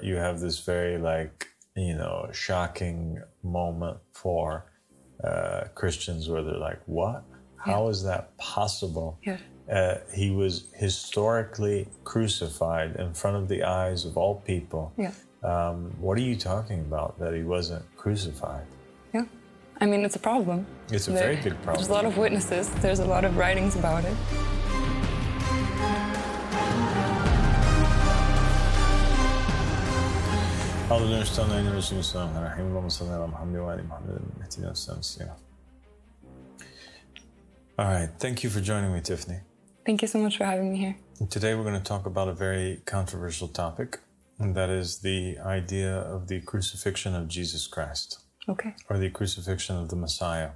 where you have this very like you know shocking moment for uh, Christians where they're like, "What? How is that possible?" Yeah. Uh, he was historically crucified in front of the eyes of all people. Yeah. Um, what are you talking about? That he wasn't crucified? Yeah. I mean, it's a problem. It's a There- very big problem. There's a lot of witnesses. There's a lot of writings about it. أعوذ بالله من الشيطان الرجيم بسم الله الرحمن الرحيم اللهم صل على محمد وآل محمد اهدنا والسلام والسلام. All right, thank you for joining me, Tiffany. Thank you so much for having me here. Today we're going to talk about a very controversial topic, and that is the idea of the crucifixion of Jesus Christ, Okay. or the crucifixion of the Messiah.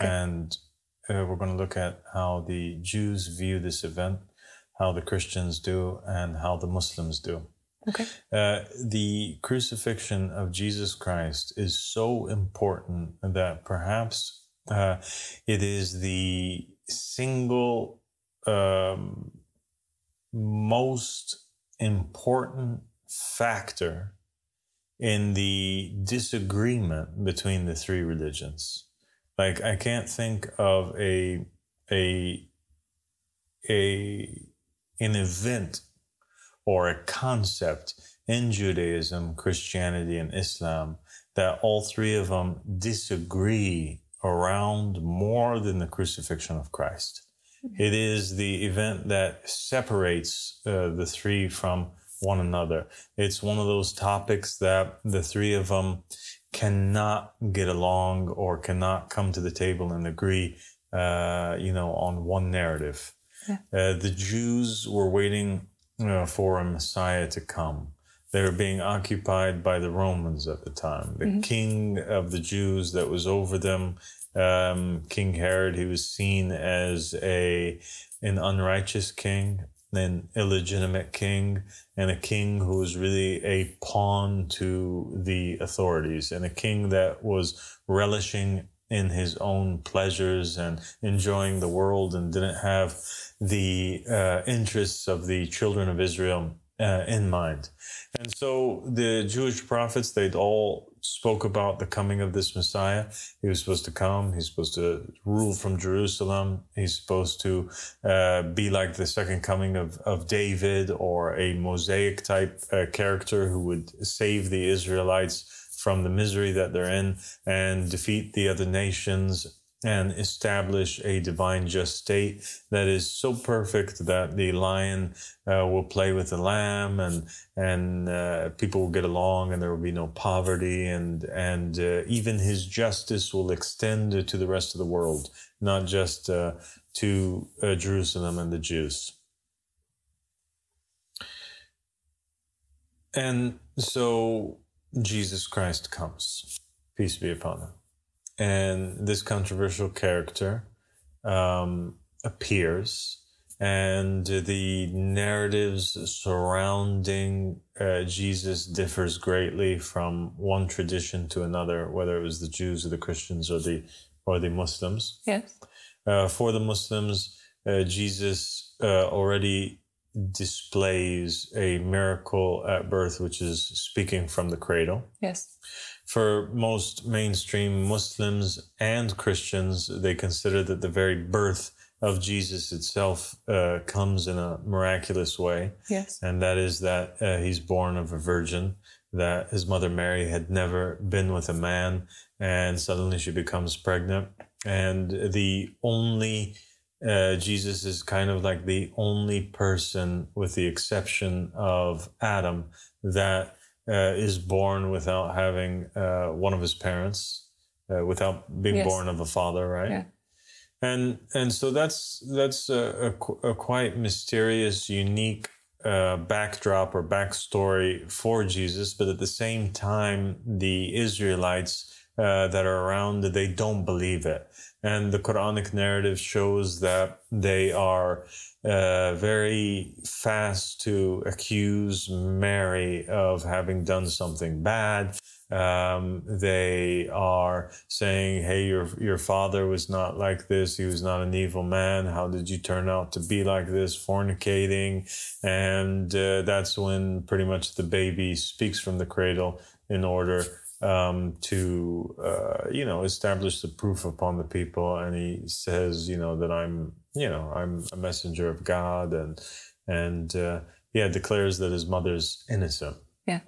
And uh, we're going to look at how the Jews view this event, how the Christians do, and how the Muslims do. Okay. Uh, the crucifixion of Jesus Christ is so important that perhaps uh, it is the single um, most important factor in the disagreement between the three religions. Like I can't think of a a a an event or a concept in Judaism, Christianity, and Islam that all three of them disagree around more than the crucifixion of Christ. It is the event that separates uh, the three from one another. It's one of those topics that the three of them cannot get along or cannot come to the table and agree, uh, you know, on one narrative. Uh, the Jews were waiting uh, for a Messiah to come. They were being occupied by the Romans at the time. The king of the Jews that was over them, um, King Herod, he was seen as a an unrighteous king, an illegitimate king, and a king who was really a pawn to the authorities, and a king that was relishing in his own pleasures and enjoying the world and didn't have the uh, interests of the children of Israel uh, in mind. And so the Jewish prophets, they'd all spoke about the coming of this Messiah. He was supposed to come. He's supposed to rule from Jerusalem. He's supposed to uh, be like the second coming of, of David or a Mosaic type uh, character who would save the Israelites from the misery that they're in and defeat the other nations and establish a divine just state that is so perfect that the lion uh, will play with the lamb and and uh, people will get along and there will be no poverty and and uh, even his justice will extend to the rest of the world not just uh, to uh, Jerusalem and the Jews. And so Jesus Christ comes peace be upon him and this controversial character um, appears, and the narratives surrounding uh, Jesus differs greatly from one tradition to another, whether it was the Jews or the Christians or the or the Muslims. Yes. Uh, for the Muslims, uh, Jesus uh, already displays a miracle at birth, which is speaking from the cradle Yes. for most mainstream Muslims and Christians, they consider that the very birth of Jesus itself uh, comes in a miraculous way. Yes. And that is that uh, he's born of a virgin, that his mother Mary had never been with a man, and suddenly she becomes pregnant. And the only, uh, Jesus is kind of like the only person, with the exception of Adam, that uh, is born without having uh, one of his parents, uh, without being Yes. born of a father, right? Yeah. And and so that's that's a, a, a quite mysterious, unique uh, backdrop or backstory for Jesus. But at the same time, the Israelites uh, that are around they don't believe it, and the Quranic narrative shows that they are uh, very fast to accuse Mary of having done something bad, Um, they are saying, "Hey, your your father was not like this. He was not an evil man. How did you turn out to be like this, fornicating?" And uh, that's when pretty much the baby speaks from the cradle in order um, to uh, you know establish the proof upon the people, and he says, you know, that I'm you know I'm a messenger of God, and and uh, yeah, declares that his mother's innocent. Yeah.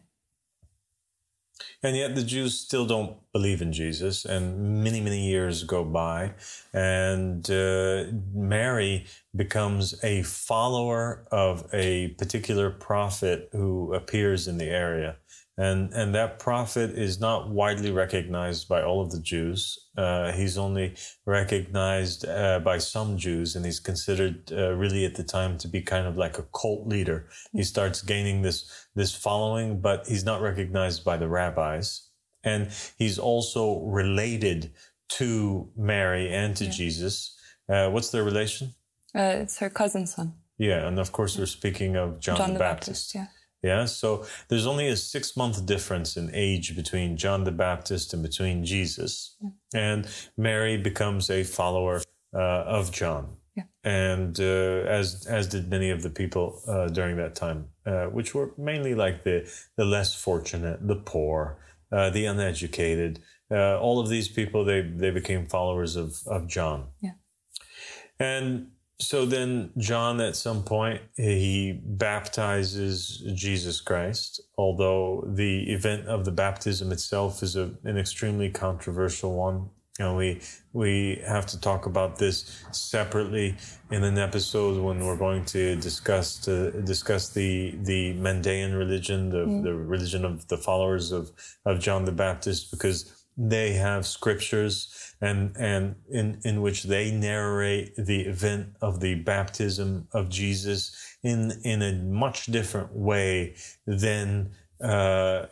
And yet the Jews still don't believe in Jesus, and many, many years go by, and uh, Mary becomes a follower of a particular prophet who appears in the area and and that prophet is not widely recognized by all of the Jews. Uh, he's only recognized uh, by some Jews, and he's considered uh, really at the time to be kind of like a cult leader. He starts gaining this this following, but he's not recognized by the rabbis, and he's also related to Mary and to yeah. Jesus. Uh, what's their relation? Uh, it's her cousin's son. Yeah, and of course we're speaking of John, John the, the Baptist. Baptist yeah. Yeah, so there's only a six month difference in age between John the Baptist and between Jesus. Yeah. And Mary becomes a follower uh, of John. Yeah. And uh, as as did many of the people uh, during that time, uh, which were mainly like the the less fortunate, the poor, uh, the uneducated. Uh, all of these people, they they became followers of of John. Yeah. And so then John at some point he baptizes Jesus Christ, although the event of the baptism itself is a, an extremely controversial one. And we we have to talk about this separately in an episode when we're going to discuss to discuss the the Mandaean religion, the, mm. the religion of the followers of, of John the Baptist, because they have scriptures and and in in which they narrate the event of the baptism of Jesus in in a much different way than uh, uh,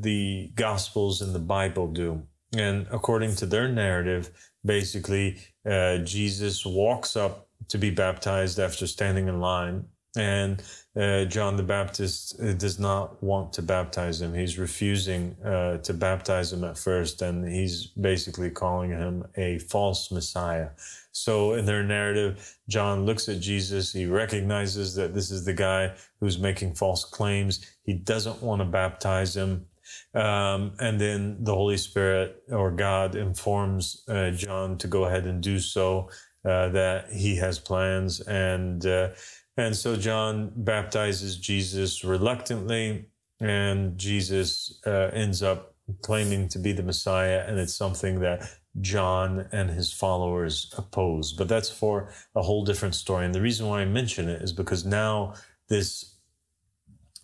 the Gospels and the Bible do. And according to their narrative, basically, uh, Jesus walks up to be baptized after standing in line, and uh, John the Baptist uh, does not want to baptize him. He's refusing uh, to baptize him at first, and he's basically calling him a false Messiah. So, in their narrative, John looks at Jesus. He recognizes that this is the guy who's making false claims. He doesn't want to baptize him. Um, and then the Holy Spirit or God informs uh, John to go ahead and do so, uh, that he has plans. And uh, and so John baptizes Jesus reluctantly, and Jesus uh, ends up claiming to be the Messiah, and it's something that John and his followers oppose. But that's for a whole different story. And the reason why I mention it is because now this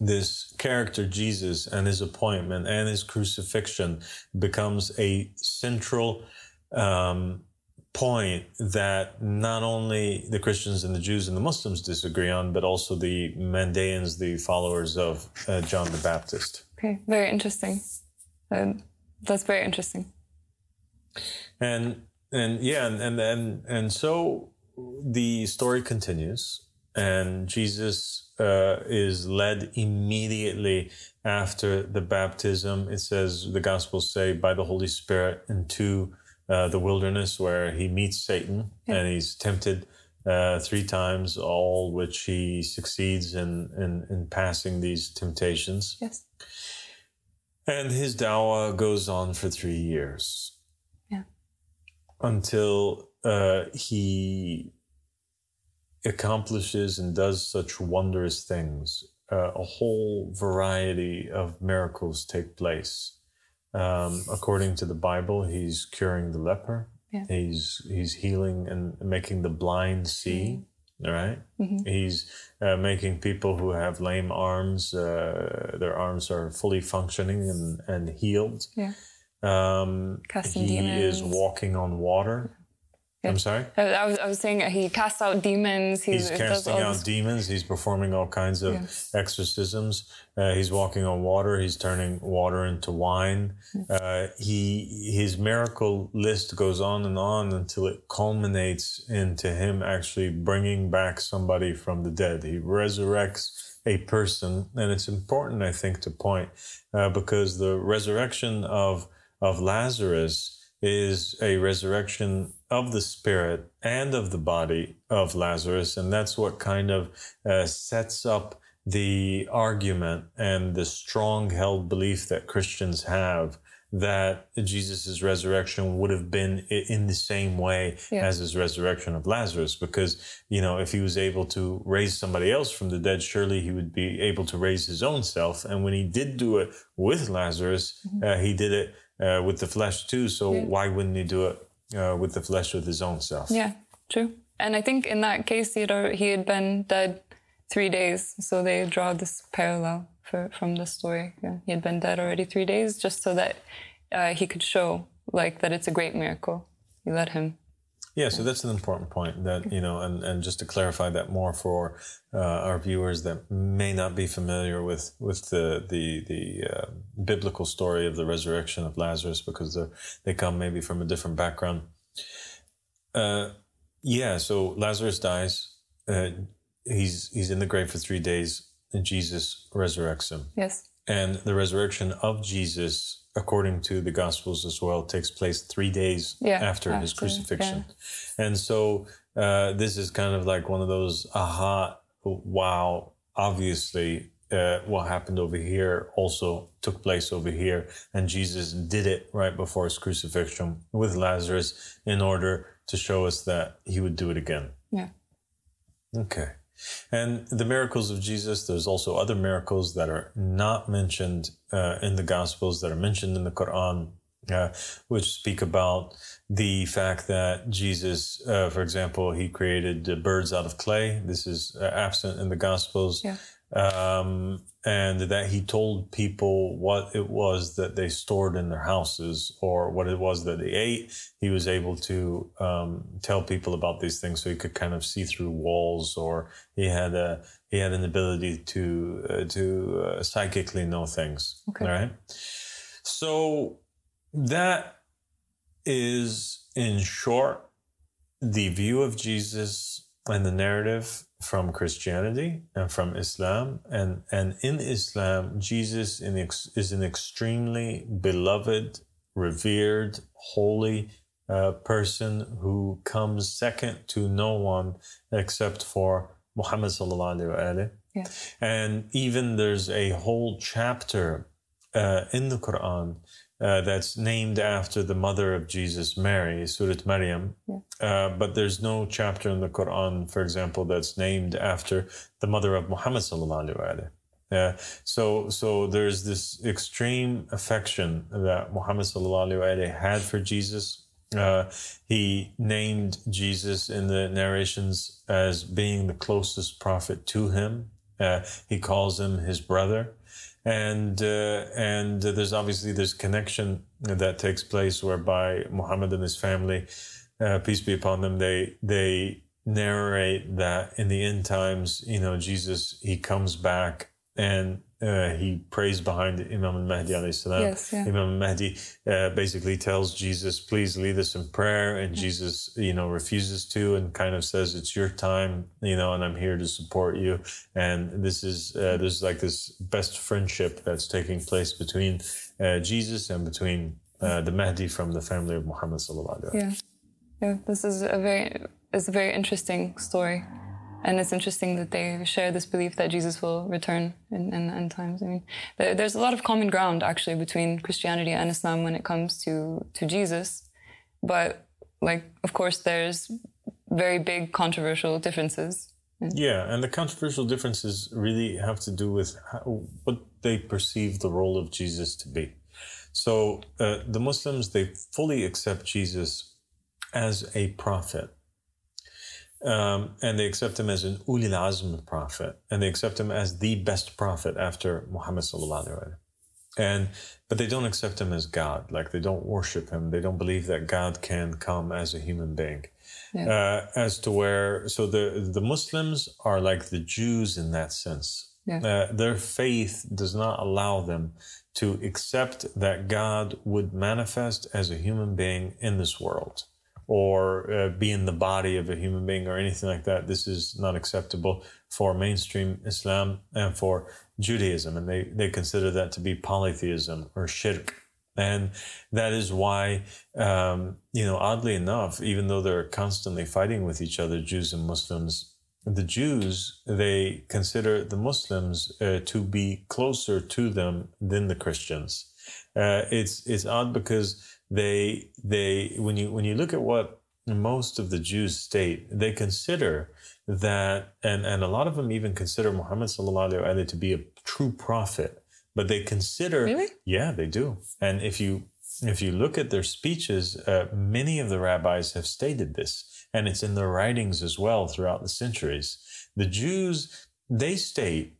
this character Jesus and his appointment and his crucifixion becomes a central um, point that not only the Christians and the Jews and the Muslims disagree on, but also the Mandaeans, the followers of uh, John the Baptist. Okay, very interesting. Um, that's very interesting. And and yeah, and and and, and so the story continues, and Jesus uh, is led immediately after the baptism. It says the Gospels say by the Holy Spirit into uh, the wilderness where he meets Satan yeah. and he's tempted uh, three times, all which he succeeds in, in, in passing these temptations. Yes. And his dawah goes on for three years. Yeah. Until uh, he accomplishes and does such wondrous things. Uh, a whole variety of miracles take place. Um, according to the Bible, he's curing the leper. Yeah. He's he's healing and making the blind see. Mm-hmm. Right. Mm-hmm. He's uh, making people who have lame arms, uh, their arms are fully functioning and, and healed. Yeah. Um, he demons. is walking on water. I'm sorry. I was, I was saying he casts out demons. He's, he's casting out this. demons. He's performing all kinds of yes. exorcisms. Uh, he's walking on water. He's turning water into wine. Uh, he his miracle list goes on and on until it culminates into him actually bringing back somebody from the dead. He resurrects a person, and it's important, I think, to point uh, because the resurrection of of Lazarus is a resurrection of the spirit and of the body of Lazarus, and that's what kind of uh, sets up the argument and the strong held belief that Christians have that Jesus' resurrection would have been in the same way yeah. as his resurrection of Lazarus. Because, you know, if he was able to raise somebody else from the dead, surely he would be able to raise his own self. And when he did do it with Lazarus, mm-hmm. uh, he did it uh, with the flesh too. So yeah. why wouldn't he do it uh, with the flesh with his own self? Yeah, true. And I think in that case, you know, he had been dead three days. So they draw this parallel for, from the story. Yeah. He had been dead already three days, just so that uh, he could show like that it's a great miracle. You let him. Yeah, so that's an important point that you know, and, and just to clarify that more for uh, our viewers that may not be familiar with with the the the uh, biblical story of the resurrection of Lazarus because they they come maybe from a different background. Uh, yeah, so Lazarus dies. Uh, he's he's in the grave for three days, and Jesus resurrects him. Yes. And the resurrection of Jesus, according to the Gospels as well, takes place three days yeah, after, after, his crucifixion. Yeah. And so uh, this is kind of like one of those aha, wow, obviously uh, what happened over here also took place over here. And Jesus did it right before his crucifixion with Lazarus in order to show us that he would do it again. Yeah. Okay. And the miracles of Jesus, there's also other miracles that are not mentioned uh, in the Gospels, that are mentioned in the Quran, uh, which speak about the fact that Jesus, uh, for example, he created birds out of clay. This is uh, absent in the Gospels. Yeah um, and that he told people what it was that they stored in their houses or what it was that they ate. He was able to um, tell people about these things, so he could kind of see through walls, or he had a he had an ability to uh, to uh, psychically know things. Okay. Right. So that is, in short, the view of Jesus and the narrative from Christianity and from Islam. And, and in Islam, Jesus is an extremely beloved, revered, holy uh, person who comes second to no one except for Muhammad sallallahu alaihi wasallam. Yeah. And even there's a whole chapter uh, in the Quran uh, that's named after the mother of Jesus, Mary, Surat Maryam. Yeah. Uh, but there's no chapter in the Quran, for example, that's named after the mother of Muhammad sallallahu alaihi uh, so, so there's this extreme affection that Muhammad sallallahu alaihi Wasallam had for Jesus. Uh, he named Jesus in the narrations as being the closest prophet to him. Uh, he calls him his brother and uh, and there's obviously this connection that takes place whereby Muhammad and his family, uh, peace be upon them, they they narrate that in the end times, you know, Jesus he comes back and uh, he prays behind Imam salam. Yes, yeah. Imam al-Mahdi uh, basically tells Jesus, please lead us in prayer. And yeah. Jesus, you know, refuses to and kind of says, it's your time, you know, and I'm here to support you. And this is, uh, there's like this best friendship that's taking place between uh, Jesus and between uh, the Mahdi from the family of Muhammad sallallahu Yeah. Yeah. This is a very, it's a very interesting story. And it's interesting that they share this belief that Jesus will return in, in end times. I mean, there's a lot of common ground actually between Christianity and Islam when it comes to to Jesus, but like, of course, there's very big controversial differences. Yeah, and the controversial differences really have to do with how, what they perceive the role of Jesus to be. So uh, the Muslims they fully accept Jesus as a prophet um, and they accept him as an ulil azm prophet, and they accept him as the best prophet after Muhammad sallallahu alaihi wasallam. And but they don't accept him as God. Like they don't worship him. They don't believe that God can come as a human being. Yeah. Uh, as to where, so the the Muslims are like the Jews in that sense. Yeah. Uh, their faith does not allow them to accept that God would manifest as a human being in this world or uh, be in the body of a human being or anything like that. This is not acceptable for mainstream Islam and for Judaism. And they, they consider that to be polytheism or shirk. And that is why, um, you know, oddly enough, even though they're constantly fighting with each other, Jews and Muslims, the Jews, they consider the Muslims uh, to be closer to them than the Christians. Uh, it's, it's odd because they, they, when you, when you look at what most of the Jews state, they consider that, and, and a lot of them even consider Muhammad sallallahu alaihi to be a true prophet but they consider really? Yeah they do. And if you if you look at their speeches uh, many of the rabbis have stated this and it's in their writings as well throughout the centuries. The jews they state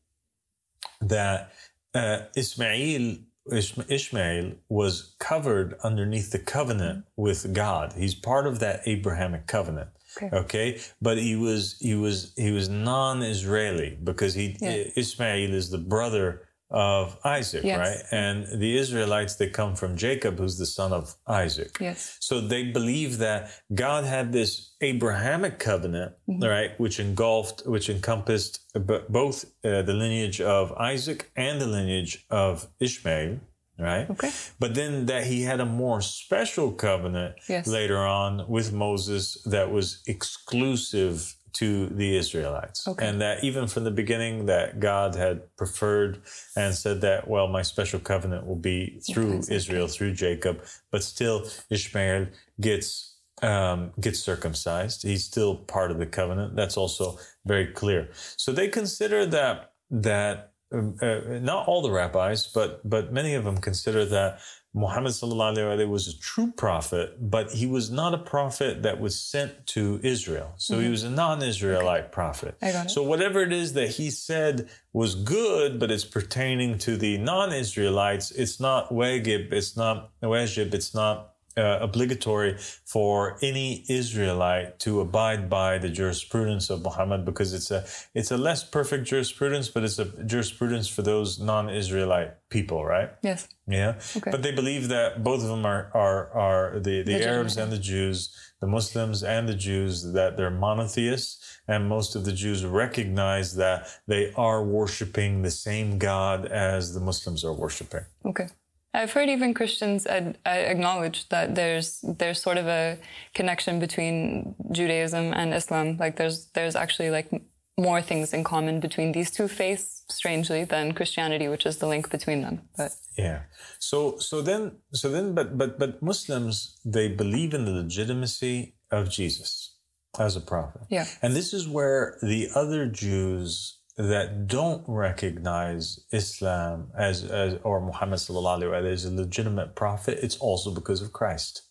that uh, ismail Ishmael was covered underneath the covenant with God. He's part of that Abrahamic covenant. Okay. okay. But he was he was he was non-Israeli because he yeah. Ishmael is the brother of Isaac, yes. right? And the Israelites, they come from Jacob, who's the son of Isaac. Yes. So they believe that God had this Abrahamic covenant, mm-hmm. right, which engulfed, which encompassed both uh, the lineage of Isaac and the lineage of Ishmael, right? Okay. But then that he had a more special covenant yes. later on with Moses that was exclusive to the Israelites. Okay. And that even from the beginning that God had preferred and said that, well, my special covenant will be through yes, Israel, through Jacob, but still Ishmael gets um, gets circumcised. He's still part of the covenant. That's also very clear. So they consider that that um, uh, not all the rabbis, but but many of them consider that Muhammad sallallahu was a true prophet, but he was not a prophet that was sent to Israel. So mm-hmm. he was a non-Israelite okay. prophet. So whatever it is that he said was good, but it's pertaining to the non-Israelites, it's not wajib, it's not wajib, it's not uh, obligatory for any Israelite to abide by the jurisprudence of Muhammad because it's a it's a less perfect jurisprudence, but it's a jurisprudence for those non-Israelite people, right? Yes. Yeah. Okay. But they believe that both of them are are are the the Arabs and the Jews, the Muslims and the Jews that they're monotheists, and most of the Jews recognize that they are worshiping the same God as the Muslims are worshiping. Okay. I've heard even Christians ad- uh, acknowledge that there's there's sort of a connection between Judaism and Islam. Like there's there's actually like more things in common between these two faiths, strangely, than Christianity, which is the link between them. But yeah, so so then so then, but but but Muslims they believe in the legitimacy of Jesus as a prophet. Yeah, and this is where the other Jews that don't recognize Islam as, as or Muhammad sallallahu alaihi as a legitimate prophet, it's also because of Christ.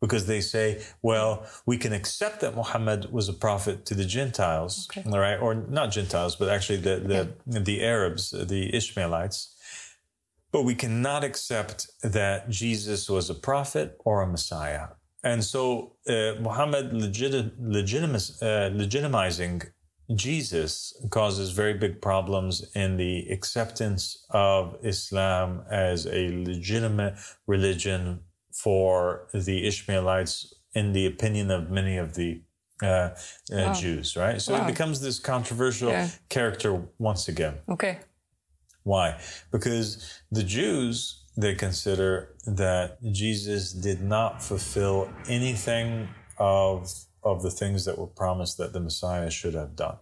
Because they say, well, we can accept that Muhammad was a prophet to the Gentiles, okay. right, or not Gentiles, but actually the the, yeah. the Arabs, the Ishmaelites. But we cannot accept that Jesus was a prophet or a Messiah. And so uh, Muhammad legit, legitimis, uh, legitimizing Jesus causes very big problems in the acceptance of Islam as a legitimate religion for the Ishmaelites, in the opinion of many of the uh, uh, wow. Jews, right? So wow. it becomes this controversial yeah. character once again. Okay. Why? Because the Jews, they consider that Jesus did not fulfill anything of of the things that were promised that the Messiah should have done.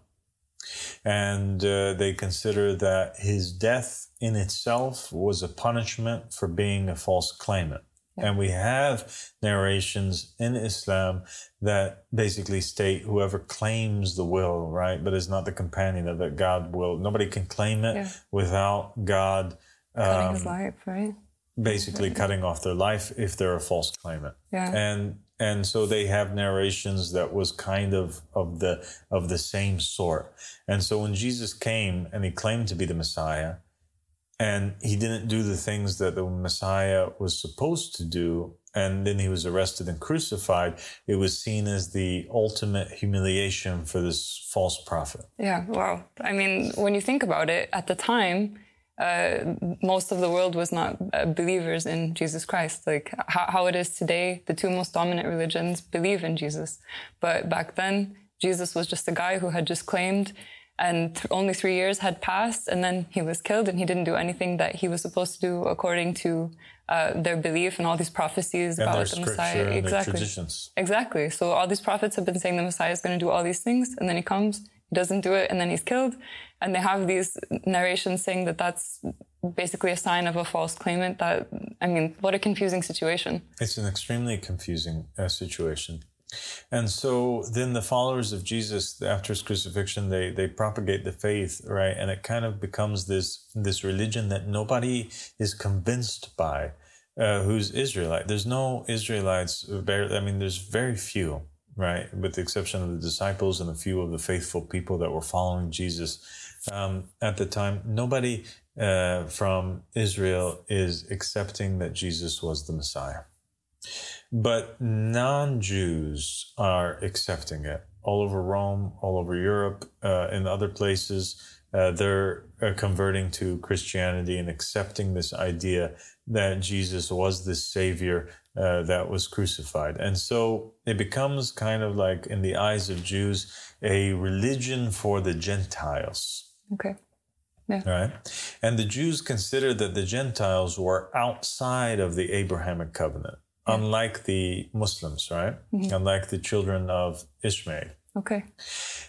And uh, they consider that his death in itself was a punishment for being a false claimant. And we have narrations in Islam that basically state whoever claims the will, right, but is not the companion of it, God will. Nobody can claim it yeah. without God cutting his um, life, right? Basically, cutting off their life if they're a false claimant. Yeah. And and so they have narrations that was kind of of the of the same sort. And so when jesus came and he claimed to be the messiah and he didn't do the things that the messiah was supposed to do and then he was arrested and crucified it was seen as the ultimate humiliation for this false prophet. Yeah wow i mean when you think about it at the time uh, most of the world was not uh, believers in Jesus Christ. Like how, how it is today, the two most dominant religions believe in Jesus. But back then, Jesus was just a guy who had just claimed and th- only three years had passed and then he was killed and he didn't do anything that he was supposed to do according to uh, their belief and all these prophecies And about the Messiah. scripture and their Exactly. Exactly. So all these prophets have been saying the Messiah is going to do all these things, and then he comes, doesn't do it, and then he's killed. And they have these narrations saying that that's basically a sign of a false claimant. That I mean, what a confusing situation. It's an extremely confusing uh, situation. And so then the followers of Jesus after his crucifixion they they propagate the faith, right? And it kind of becomes this this religion that nobody is convinced by uh, who's Israelite. There's no Israelites I mean there's very few, right? With the exception of the disciples and a few of the faithful people that were following Jesus um, at the time. Nobody uh, from Israel is accepting that Jesus was the Messiah. But non Jews are accepting it all over Rome, all over Europe, uh, in other places. Uh, they're uh, converting to Christianity and accepting this idea that Jesus was the Savior uh, that was crucified. And so it becomes kind of like, in the eyes of Jews, a religion for the Gentiles. Okay. Yeah. Right. And the Jews considered that the Gentiles were outside of the Abrahamic covenant, unlike the Muslims, right? Unlike the children of Ishmael. Okay.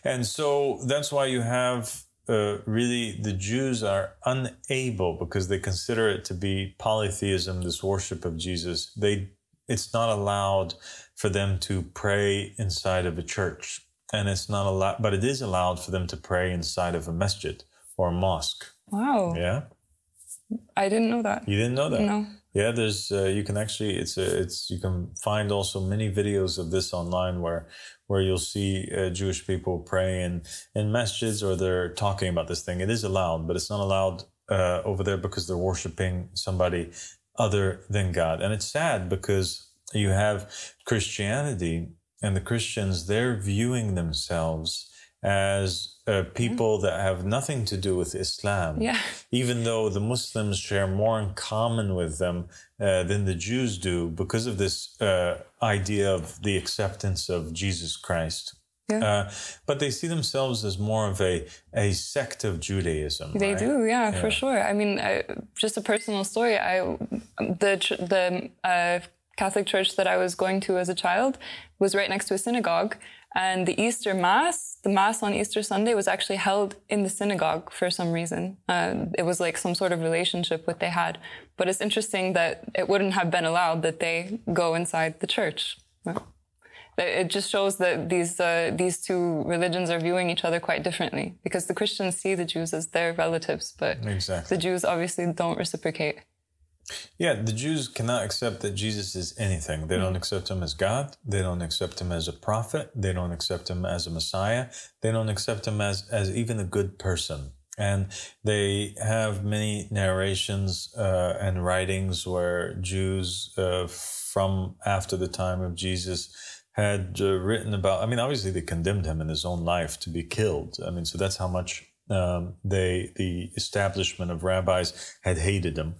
And so that's why you have uh, really the Jews are unable because they consider it to be polytheism, this worship of Jesus. They it's not allowed for them to pray inside of a church, and it's not allowed, but it is allowed for them to pray inside of a masjid or a mosque. Wow. Yeah, I didn't know that. you didn't know that. No. Yeah, there's uh, you can actually it's a, it's you can find also many videos of this online where where you'll see uh, Jewish people praying in masjids or they're talking about this thing. It is allowed, but it's not allowed uh, over there because they're worshiping somebody other than God. And it's sad because you have Christianity and the Christians they're viewing themselves as uh, people that have nothing to do with Islam Yeah. even though the Muslims share more in common with them uh, than the Jews do because of this uh, idea of the acceptance of Jesus Christ. Yeah. Uh, but they see themselves as more of a, a sect of Judaism. They right? do, yeah, Yeah. for sure. I mean, I, just a personal story. I the the uh, Catholic church that I was going to as a child was right next to a synagogue, and the Easter Mass, the Mass on Easter Sunday, was actually held in the synagogue for some reason. Uh, it was like some sort of relationship what they had. But it's interesting that it wouldn't have been allowed that they go inside the church. It just shows that these uh, these two religions are viewing each other quite differently because the Christians see the Jews as their relatives, but Exactly. the Jews obviously don't reciprocate. Yeah, the Jews cannot accept that Jesus is anything. They don't accept him as God. They don't accept him as a prophet. They don't accept him as a Messiah. They don't accept him as, as even a good person. And they have many narrations uh, and writings where Jews uh, from after the time of Jesus had uh, written about. I mean, obviously they condemned him in his own life to be killed. I mean, so that's how much um, they the establishment of rabbis had hated him.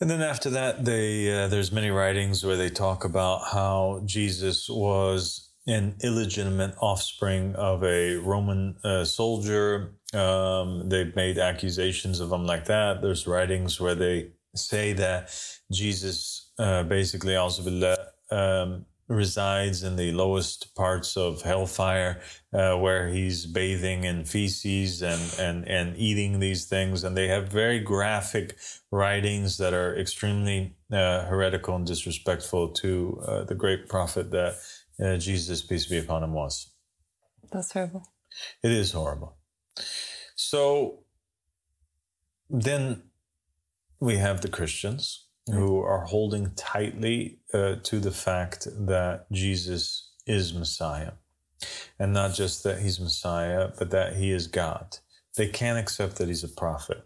And then after that, they uh, there's many writings where they talk about how Jesus was an illegitimate offspring of a Roman uh, soldier. Um, they've made accusations of him like that. There's writings where they say that Jesus uh, basically also um, resides in the lowest parts of hellfire, uh, where he's bathing in feces and, and, and eating these things. And they have very graphic writings that are extremely uh, heretical and disrespectful to uh, the great prophet that uh, Jesus, peace be upon him, was. That's horrible. It is horrible. So then we have the Christians who are holding tightly uh, to the fact that Jesus is Messiah. And not just that he's Messiah, but that he is God. They can't accept that he's a prophet.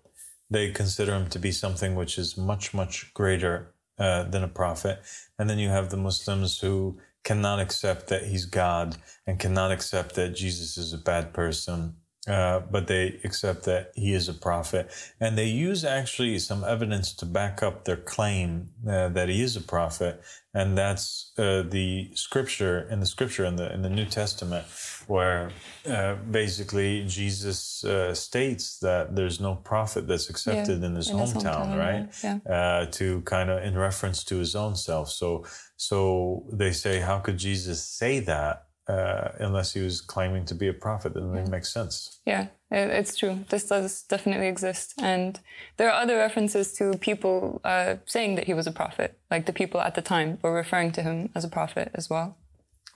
They consider him to be something which is much, much greater uh, than a prophet. And then you have the Muslims who cannot accept that he's God and cannot accept that Jesus is a bad person uh, but they accept that he is a prophet. And they use actually some evidence to back up their claim uh, that he is a prophet. And that's uh, the scripture in the scripture in the in the New Testament, where uh, basically Jesus uh, states that there's no prophet that's accepted Yeah, in his in his hometown, hometown, right? yeah. Uh, to kind of in reference to his own self. So so they say, how could Jesus say that? Uh, unless he was claiming to be a prophet, that doesn't even make sense. Yeah, it, it's true. This does definitely exist. And there are other references to people uh, saying that he was a prophet. Like the people at the time were referring to him as a prophet as well.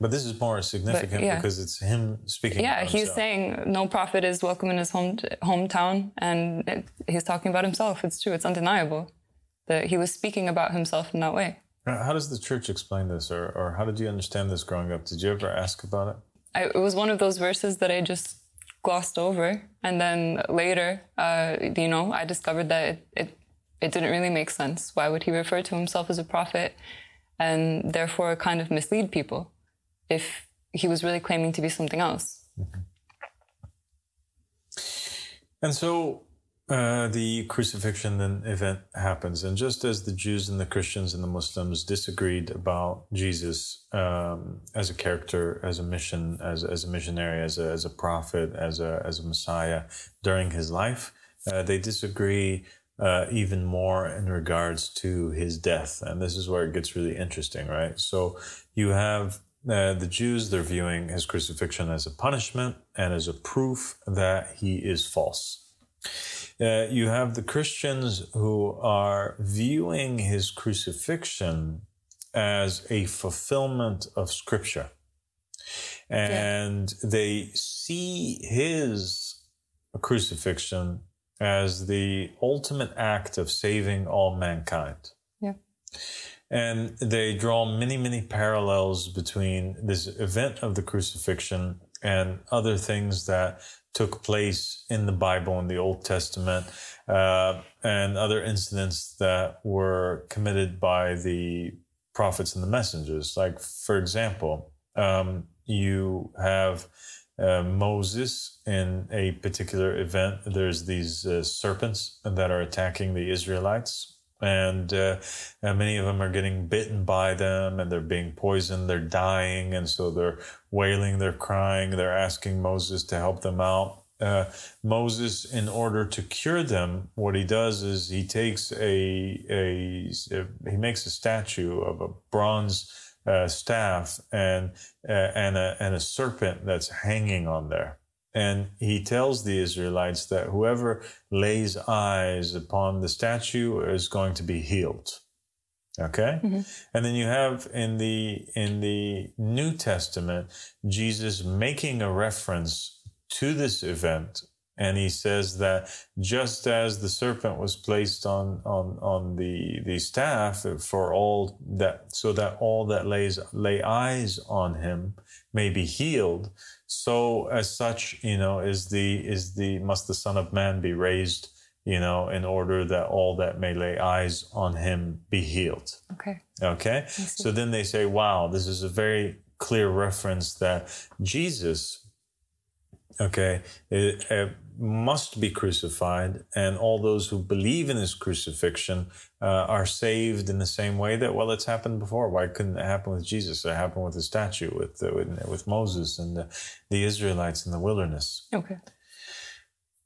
But this is more significant yeah. because it's him speaking. Yeah, he's saying no prophet is welcome in his home hometown, and it, he's talking about himself. It's true. It's undeniable that he was speaking about himself in that way. How does the church explain this, or, or how did you understand this growing up? Did you ever ask about it? I, it was one of those verses that I just glossed over, and then later, uh, you know, I discovered that it, it it didn't really make sense. Why would he refer to himself as a prophet, and therefore kind of mislead people if he was really claiming to be something else? And so uh, the crucifixion then event happens, and just as the Jews and the Christians and the Muslims disagreed about Jesus um, as a character, as a mission, as, as a missionary, as a, as a prophet, as a as a Messiah during his life, uh, they disagree. Uh, even more in regards to his death. And this is where it gets really interesting, right? So you have uh, the Jews, they're viewing his crucifixion as a punishment and as a proof that he is false. Uh, you have the Christians who are viewing his crucifixion as a fulfillment of scripture. And they see his crucifixion as the ultimate act of saving all mankind. Yeah. And they draw many, many parallels between this event of the crucifixion and other things that took place in the Bible in the Old Testament uh, and other incidents that were committed by the prophets and the messengers. Like, for example, um, you have uh, Moses in a particular event. There's these uh, serpents that are attacking the Israelites. And, uh, and many of them are getting bitten by them and they're being poisoned, they're dying. And so they're wailing, they're crying, they're asking Moses to help them out. Uh, Moses, in order to cure them, what he does is he takes a, a, he makes a statue of a bronze uh, staff and uh, and a and a serpent that's hanging on there. And he tells the Israelites that whoever lays eyes upon the statue is going to be healed. Okay? Mm-hmm. And then you have in the in the New Testament Jesus making a reference to this event and he says that just as the serpent was placed on on on the the staff for all that so that all that lays lay eyes on him may be healed so as such you know is the is the must the son of man be raised you know in order that all that may lay eyes on him be healed Okay. Okay. So then they say, wow, this is a very clear reference that Jesus, okay, it, uh, must be crucified, and all those who believe in his crucifixion uh, are saved in the same way that, well, it's happened before. Why couldn't it happen with Jesus? It happened with the statue, with, uh, with, with Moses and the, the Israelites in the wilderness. Okay.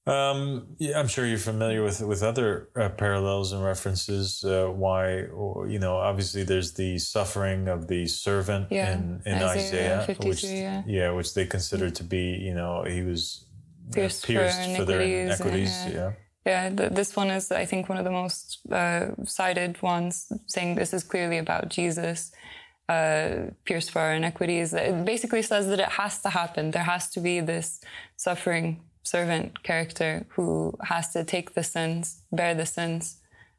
Um, yeah, I'm sure you're familiar with with other uh, parallels and references. Uh, why, or, you know, obviously there's the suffering of the servant Yeah, in, in Isaiah Isaiah, which yeah. which they consider to be, you know, he was uh, Pierced for their iniquities, inequities. yeah. Yeah. Yeah, th- this one is, I think, one of the most uh, cited ones, saying this is clearly about Jesus, uh, pierced for our iniquities. It basically says that it has to happen. There has to be this suffering servant character who has to take the sins, bear the sins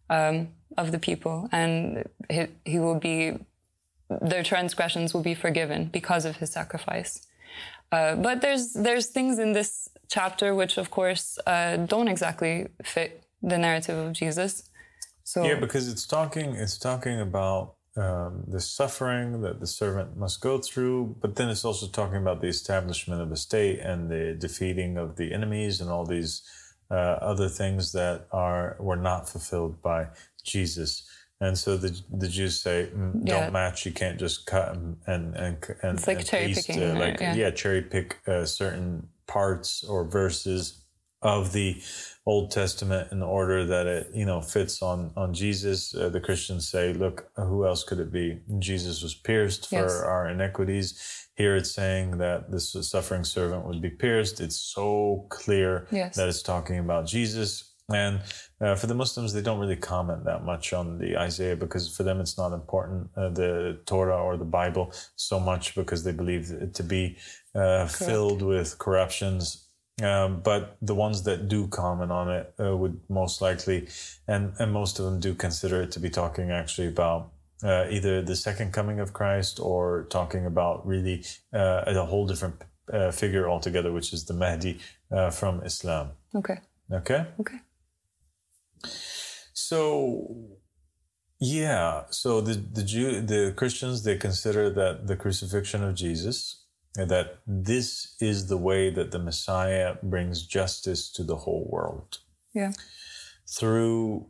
um, of the people, and he, he will be, their transgressions will be forgiven because of his sacrifice. Uh, but there's there's things in this chapter which, of course, uh, don't exactly fit the narrative of Jesus. So Yeah, because it's talking it's talking about um, the suffering that the servant must go through, but then it's also talking about the establishment of a state and the defeating of the enemies and all these uh, other things that are were not fulfilled by Jesus. And so the the Jews say, mm, "Don't match. You can't just cut and and and, and It's like and cherry paste, picking, uh, right? like Yeah. yeah, cherry pick uh, certain parts or verses of the Old Testament in order that it you know fits on on Jesus. Uh, the Christians say, "Look, who else could it be? Jesus was pierced for Yes. our iniquities." Here it's saying that this suffering servant would be pierced. It's so clear Yes. that it's talking about Jesus. And uh, for the Muslims, they don't really comment that much on the Isaiah because for them it's not important, uh, the Torah or the Bible, so much because they believe it to be uh, filled with corruptions. Um, but the ones that do comment on it uh, would most likely, and, and most of them do consider it to be talking actually about uh, either the second coming of Christ or talking about really uh, a whole different uh, figure altogether, which is the Mahdi uh, from Islam. Okay. Okay. Okay. So, yeah. So the the Jew, the Christians, they consider that the crucifixion of Jesus, that this is the way that the Messiah brings justice to the whole world Yeah. through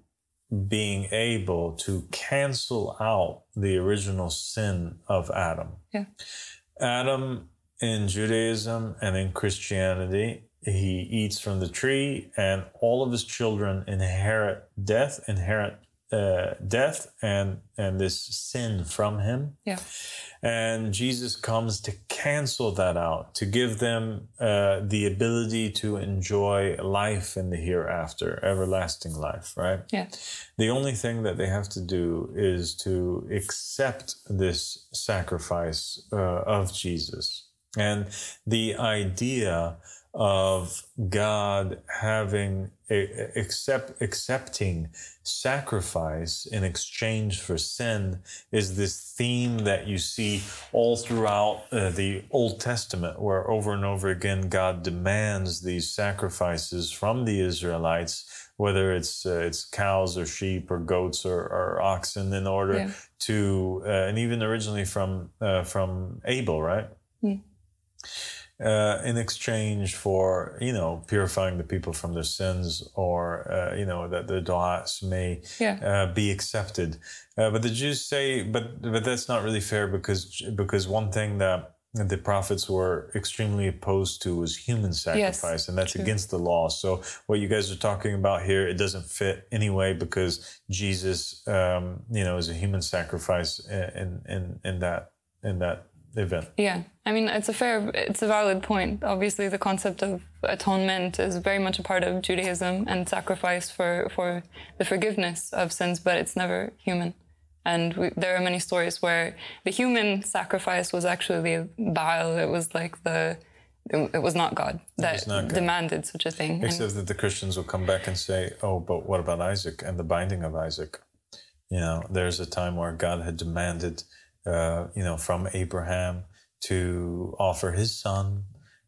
being able to cancel out the original sin of Adam. Yeah. Adam in Judaism and in Christianity, he eats from the tree, and all of his children inherit death, inherit uh, death, and and this sin from him. Yeah. And Jesus comes to cancel that out, to give them uh, the ability to enjoy life in the hereafter, everlasting life, right? Yeah. The only thing that they have to do is to accept this sacrifice uh, of Jesus. And the idea of God having a, accept accepting sacrifice in exchange for sin is this theme that you see all throughout uh, the Old Testament, where over and over again God demands these sacrifices from the Israelites, whether it's uh, it's cows or sheep or goats or, or oxen, in order Yeah. to uh, and even originally from uh, from Abel, right? Mm. Uh, in exchange for you know purifying the people from their sins or uh, you know that the du'as may Yeah. uh, be accepted uh, but the Jews say but but that's not really fair because because one thing that the prophets were extremely opposed to was human sacrifice and that's true. against the law so what you guys are talking about here it doesn't fit anyway because jesus um, you know is a human sacrifice in in in that in that event Yeah, I mean it's a fair, it's a valid point. Obviously, the concept of atonement is very much a part of Judaism and sacrifice for for the forgiveness of sins, but it's never human. And we, there are many stories where the human sacrifice was actually Baal. It was like the, it, was not God that not God. demanded such a thing. And- Except that the Christians will come back and say, "Oh, but what about Isaac and the binding of Isaac?" You know, there's a time where God had demanded, uh, you know, from Abraham to offer his son,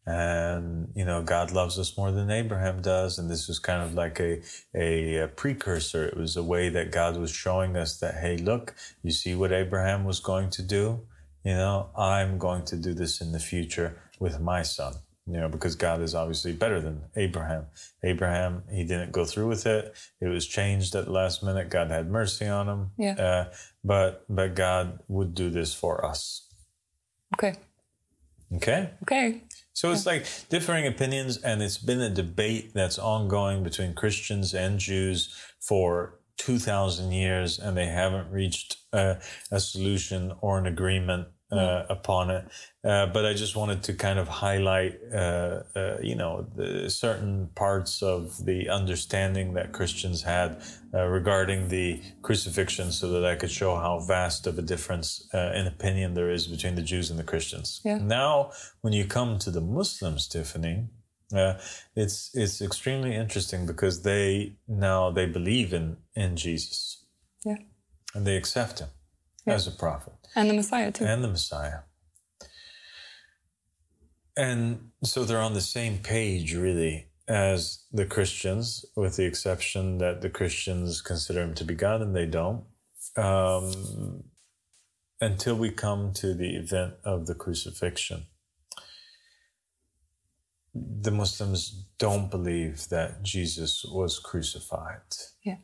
and you know, God loves us more than Abraham does, and this was kind of like a a, a precursor. It was a way that God was showing us that, hey, look, you see what Abraham was going to do. You know, I'm going to do this in the future with my son you know, because God is obviously better than Abraham. Abraham, he didn't go through with it. It was changed at the last minute. God had mercy on him. Yeah. Uh, but but God would do this for us. okay, Okay. okay, So it's like differing opinions, and it's been a debate that's ongoing between Christians and Jews for 2,000 years, and they haven't reached uh, a solution or an agreement uh, upon it. Uh, but I just wanted to kind of highlight, uh, uh, you know, the certain parts of the understanding that Christians had uh, regarding the crucifixion so that I could show how vast of a difference uh, in opinion there is between the Jews and the Christians. Yeah. Now, when you come to the Muslims, Tiffany, uh, it's it's extremely interesting because they now they believe in in Jesus yeah, and they accept him as a prophet and the Messiah too. and the Messiah. And so they're on the same page, really, as the Christians, with the exception that the Christians consider him to be God and they don't. Um, until we come to the event of the crucifixion, the Muslims don't believe that Jesus was crucified. Yeah.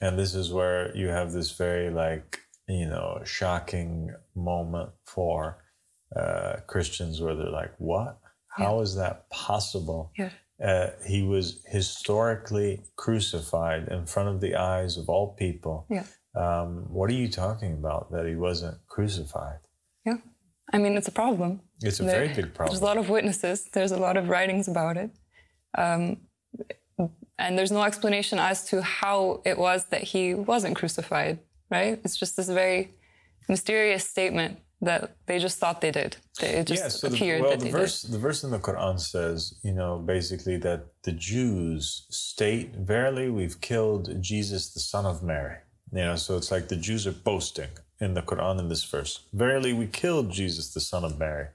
And this is where you have this very, like, you know, shocking moment for uh, Christians where they're like, what? How is that possible? Yeah. Uh, he was historically crucified in front of the eyes of all people. Yeah. Um, what are you talking about that he wasn't crucified? Yeah. I mean, it's a problem. It's a There- very big problem. There's a lot of witnesses. There's a lot of writings about it. Um, and there's no explanation as to how it was that he wasn't crucified, right? It's just this very mysterious statement that they just thought they did. It just yeah, so the, appeared well, that the they verse the verse in the Quran says, you know, basically that the Jews state, "Verily, we've killed Jesus, the son of Mary." You know, so it's like the Jews are boasting in the Quran in this verse. Verily, we killed Jesus, the son of Mary,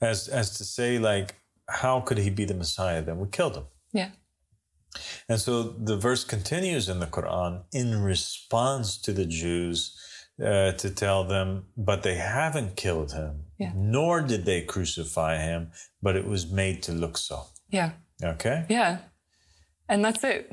as as to say, like, how could he be the Messiah? Then we killed him. Yeah. And so the verse continues in the Quran in response to the Jews uh, to tell them, but they haven't killed him, Yeah. nor did they crucify him, but it was made to look so. Yeah. Okay? Yeah. And that's it.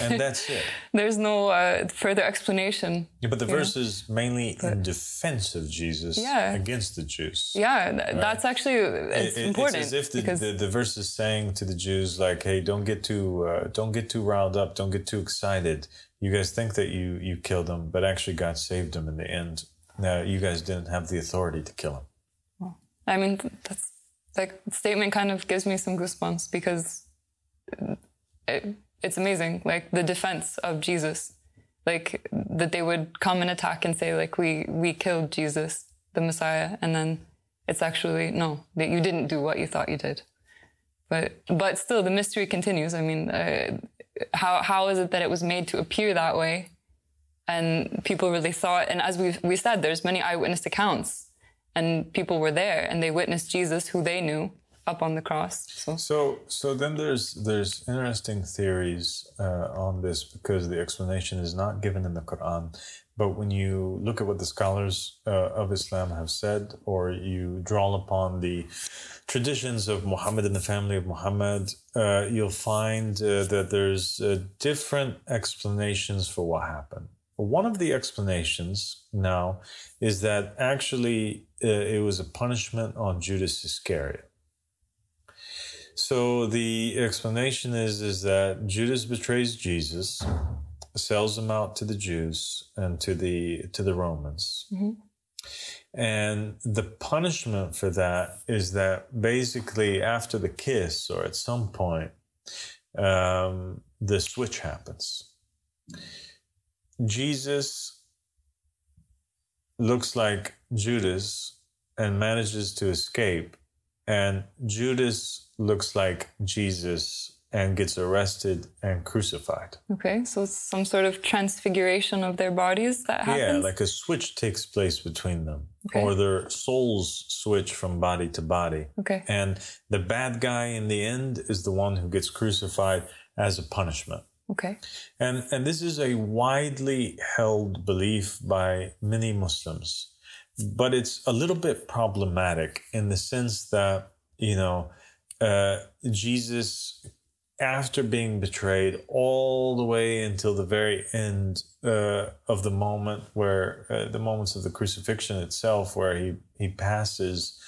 And that's it. There's no uh, further explanation. Yeah, but the verse is mainly in defense of Jesus Yeah. against the Jews. Yeah, th- that's actually it's It- important It's as if the, because the, the verse is saying to the Jews, like, "Hey, don't get too uh, don't get too riled up, don't get too excited. You guys think that you you killed him, but actually God saved him in the end. Now you guys didn't have the authority to kill him." I mean, th- that's like statement kind of gives me some goosebumps because it, it's amazing. Like the defense of Jesus, like that they would come and attack and say like we we killed Jesus, the Messiah, and then it's actually no that you didn't do what you thought you did. But but still, the mystery continues. I mean, uh, how how is it that it was made to appear that way? And people really saw it. And as we we said, there's many eyewitness accounts and people were there and they witnessed Jesus, who they knew, up on the cross. So So, so then there's there's interesting theories uh, on this because the explanation is not given in the Quran. But when you look at what the scholars uh, of Islam have said, or you draw upon the traditions of Muhammad and the family of Muhammad, uh, you'll find uh, that there's uh, different explanations for what happened. One of the explanations now is that actually uh, it was a punishment on Judas Iscariot. So the explanation is is that Judas betrays Jesus, sells him out to the Jews and to the to the Romans. And the punishment for that is that basically after the kiss or at some point, um, the switch happens. Jesus looks like Judas and manages to escape and Judas looks like Jesus and gets arrested and crucified. okay, so it's some sort of transfiguration of their bodies that happens. Yeah, like a switch takes place between them, Okay. or their souls switch from body to body. okay, And the bad guy in the end is the one who gets crucified as a punishment. okay, And and this is a widely held belief by many Muslims, but it's a little bit problematic in the sense that you know uh, Jesus, after being betrayed all the way until the very end uh, of the moment where uh, the moments of the crucifixion itself, where he he passes.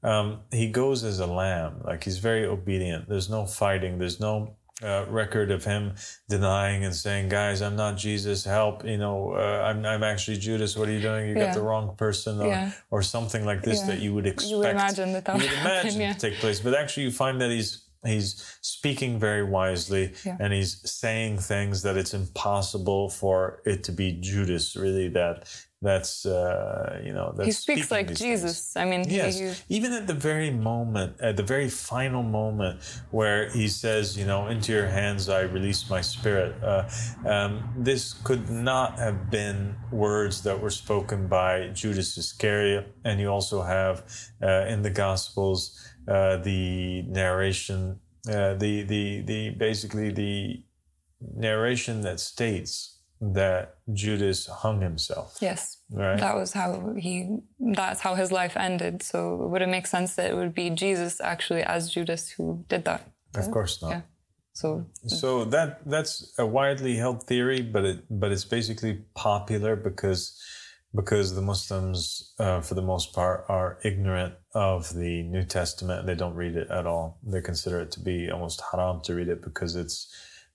Um, he goes as a lamb, like he's very obedient. There's no fighting. There's no uh, record of him denying and saying, "Guys, I'm not Jesus. Help! You know, uh, I'm I'm actually Judas. What are you doing? You Yeah. got the wrong person," or, Yeah. or something like this Yeah. that you would expect. you would imagine that that would happen, imagine yeah. to take place, but actually, you find that he's he's speaking very wisely and he's saying things that it's impossible for it to be Judas. Really, that that's uh, you know that's he speaks like these things. Jesus. I mean, he- Yes, he, even at the very moment, at the very final moment where he says, you know, into your hands I release my spirit. Uh, um, this could not have been words that were spoken by Judas Iscariot. And you also have uh, in the Gospels uh, the narration, uh, the the the basically the narration that states that Judas hung himself. Yes. Right. That was how he that's how his life ended. So would it make sense that it would be Jesus actually as Judas who did that? Of course not. Yeah. So So that that's a widely held theory, but it but it's basically popular because because the Muslims, uh, for the most part, are ignorant of the New Testament. They don't read it at all. They consider it to be almost haram to read it because it's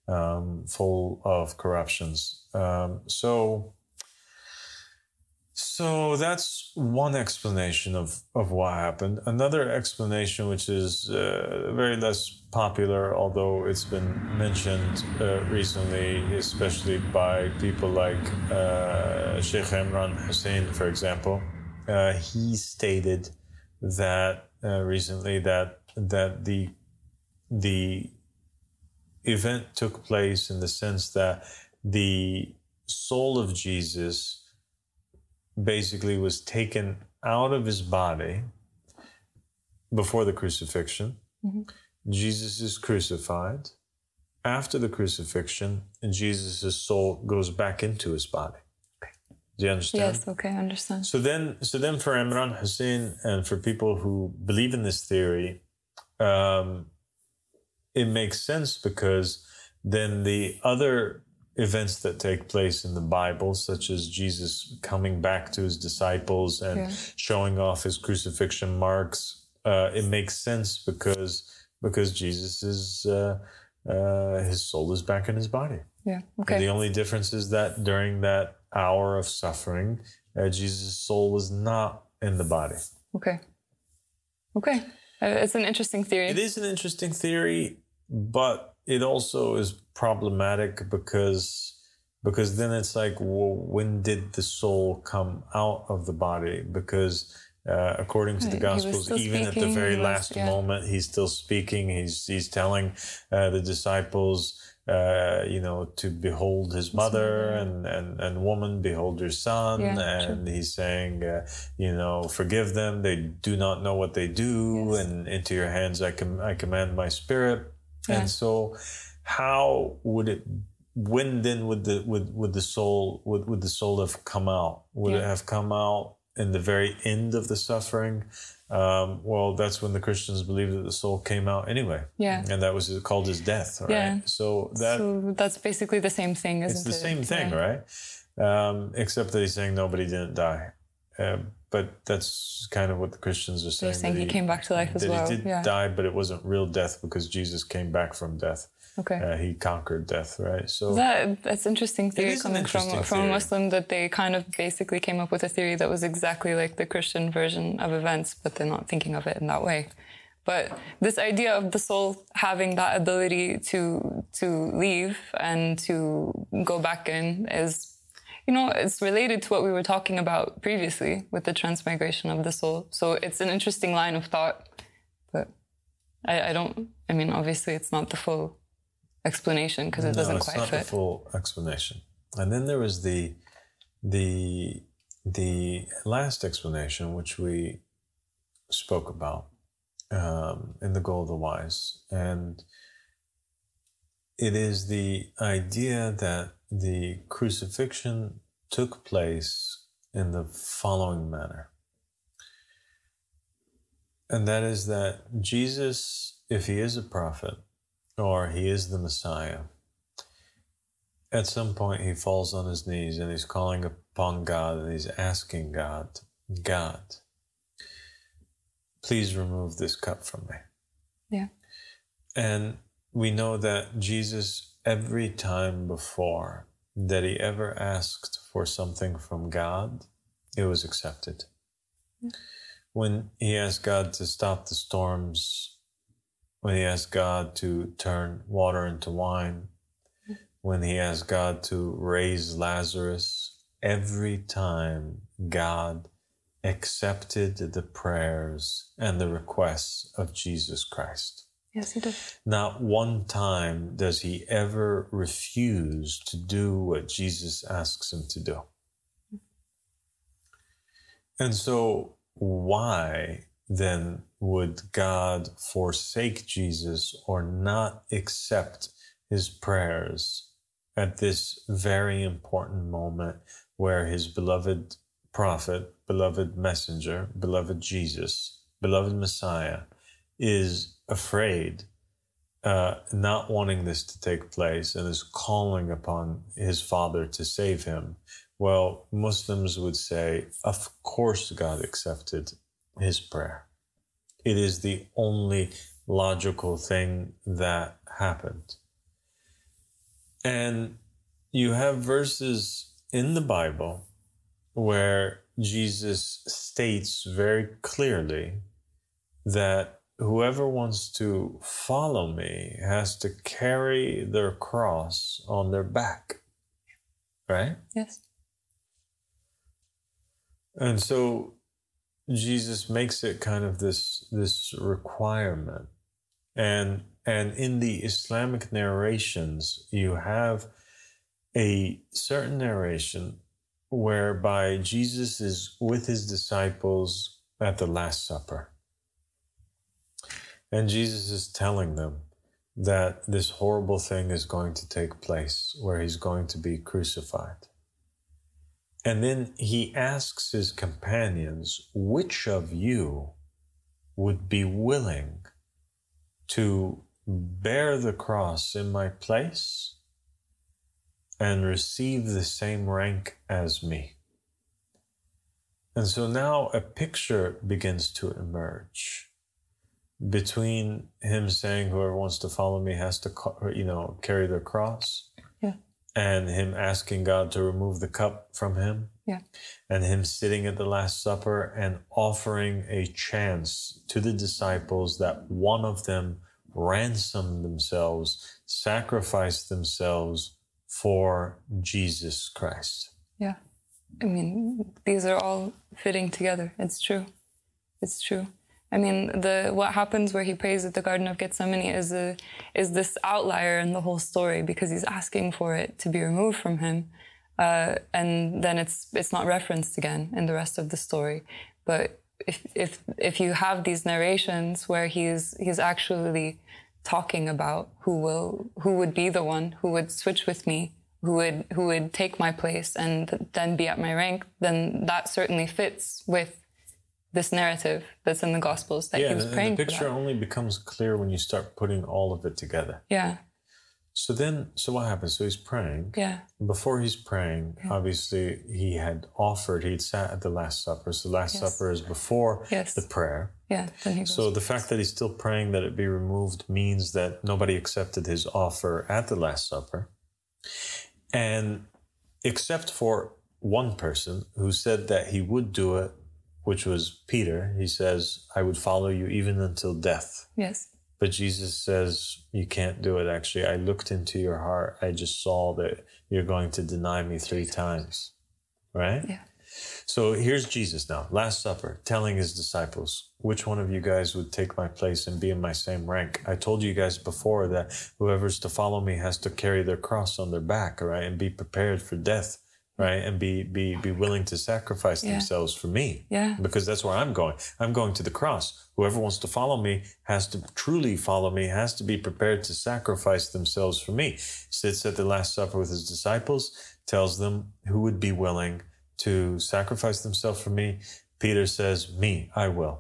um, full of corruptions. Um, so, so that's one explanation of, of what happened. Another explanation, which is uh, very less popular, although it's been mentioned uh, recently, especially by people like uh, Sheikh Imran Hosein, for example. Uh, he stated that uh, recently that that the the event took place in the sense that the soul of Jesus basically was taken out of his body before the crucifixion. Jesus is crucified. After the crucifixion, Jesus' soul goes back into his body. Do you understand? yes, okay, I understand. So then, so then, for Imran Hosein and for people who believe in this theory, um, it makes sense because then the other events that take place in the Bible, such as Jesus coming back to his disciples and Yeah. showing off his crucifixion marks, uh, it makes sense because because Jesus is uh, uh, his soul is back in his body. Yeah. Okay. The only difference is that during that hour of suffering, uh, Jesus' soul was not in the body. Okay. Okay. Uh, It's an interesting theory. It is an interesting theory, but it also is problematic because because then it's like, well, when did the soul come out of the body? Because uh, according to the Right, he was Gospels, even at the very was- last yeah. moment, he's still speaking. He's he's telling uh, the disciples, uh, you know, to behold his mother and, and and woman, behold your son, Yeah, and he's saying, uh, you know, forgive them. They do not know what they do, Yes. and into your hands I com- I command my spirit. Yeah. And so, how would it? When then would the would would the soul would would the soul have come out? Would it have come out in the very end of the suffering? Um, well, that's when the Christians believe that the soul came out anyway. Yeah. and that was called his death. Right. Yeah. So that so that's basically the same thing, isn't it's the it? same thing, Yeah. right? Um, except that he's saying nobody didn't die. Uh, but that's kind of what the Christians are saying. They're saying that he came back to life as that well. he did Yeah. die, but it wasn't real death because Jesus came back from death. Okay. Uh, he conquered death, right? So That that's interesting theory coming interesting from from a. Muslim that they kind of basically came up with a theory that was exactly like the Christian version of events, but they're not thinking of it in that way. But this idea of the soul having that ability to to leave and to go back in is you know, it's related to what we were talking about previously with the transmigration of the soul. So it's an interesting line of thought, but I, I don't. I mean, obviously, it's not the full explanation because it no, doesn't it's quite not fit. the full explanation. And then there was the the the last explanation, which we spoke about um, in the Goal of the Wise, and it is the idea that the crucifixion took place in the following manner. And that is that Jesus, if he is a prophet or he is the Messiah, at some point he falls on his knees and he's calling upon God and he's asking God, God, please remove this cup from me. Yeah. And we know that Jesus, every time before that he ever asked for something from God, it was accepted. When he asked God to stop the storms, when he asked God to turn water into wine, when he asked God to raise Lazarus, every time God accepted the prayers and the requests of Jesus Christ. Yes, he did. Not one time does he ever refuse to do what Jesus asks him to do. And so, why then would God forsake Jesus or not accept his prayers at this very important moment where his beloved prophet, beloved messenger, beloved Jesus, beloved Messiah is afraid, uh, not wanting this to take place, and is calling upon his father to save him. Well, Muslims would say, of course, God accepted his prayer. It is the only logical thing that happened. And you have verses in the Bible where Jesus states very clearly that whoever wants to follow me has to carry their cross on their back. Right? Yes. And so Jesus makes it kind of this this requirement. And and in the Islamic narrations, you have a certain narration whereby Jesus is with his disciples at the Last Supper. And Jesus is telling them that this horrible thing is going to take place where he's going to be crucified. And then he asks his companions, which of you would be willing to bear the cross in my place and receive the same rank as me? And so now a picture begins to emerge between him saying whoever wants to follow me has to you know carry their cross and him asking god to remove the cup from him. Yeah. And him sitting at the last supper and offering a chance to the disciples that one of them ransom themselves sacrifice themselves for jesus christ. Yeah. I mean these are all fitting together. It's true. It's true I mean, the what happens where he prays at the Garden of Gethsemane is a, is this outlier in the whole story because he's asking for it to be removed from him, uh, and then it's it's not referenced again in the rest of the story. But if if if you have these narrations where he's he's actually talking about who will who would be the one who would switch with me who would who would take my place and then be at my rank then that certainly fits with this narrative that's in the Gospels that yeah, he was and, praying and the picture for. Only becomes clear when you start putting all of it together. Yeah. So then, so what happens? So he's praying. Yeah. Before he's praying, Yeah. obviously he had offered, he'd sat at the Last Supper. So the Last Yes. Supper is before Yes. the prayer. Yeah. Then he goes. So the fact that he's still praying that it be removed means that nobody accepted his offer at the Last Supper. And except for one person who said that he would do it, which was Peter, he says, I would follow you even until death. yes. But Jesus says, You can't do it. Actually, I looked into your heart. I just saw that you're going to deny me three times. Right? Yeah. So here's Jesus now, Last Supper, telling his disciples, Which one of you guys would take my place and be in my same rank? I told you guys before that whoever's to follow me has to carry their cross on their back, right? And be prepared for death, right? And be be be willing to sacrifice Yeah. themselves for me Yeah. because that's where I'm going. I'm going to the cross. Whoever wants to follow me has to truly follow me, has to be prepared to sacrifice themselves for me. Sits at the Last Supper with his disciples, tells them who would be willing to sacrifice themselves for me. Peter says, Me, I will.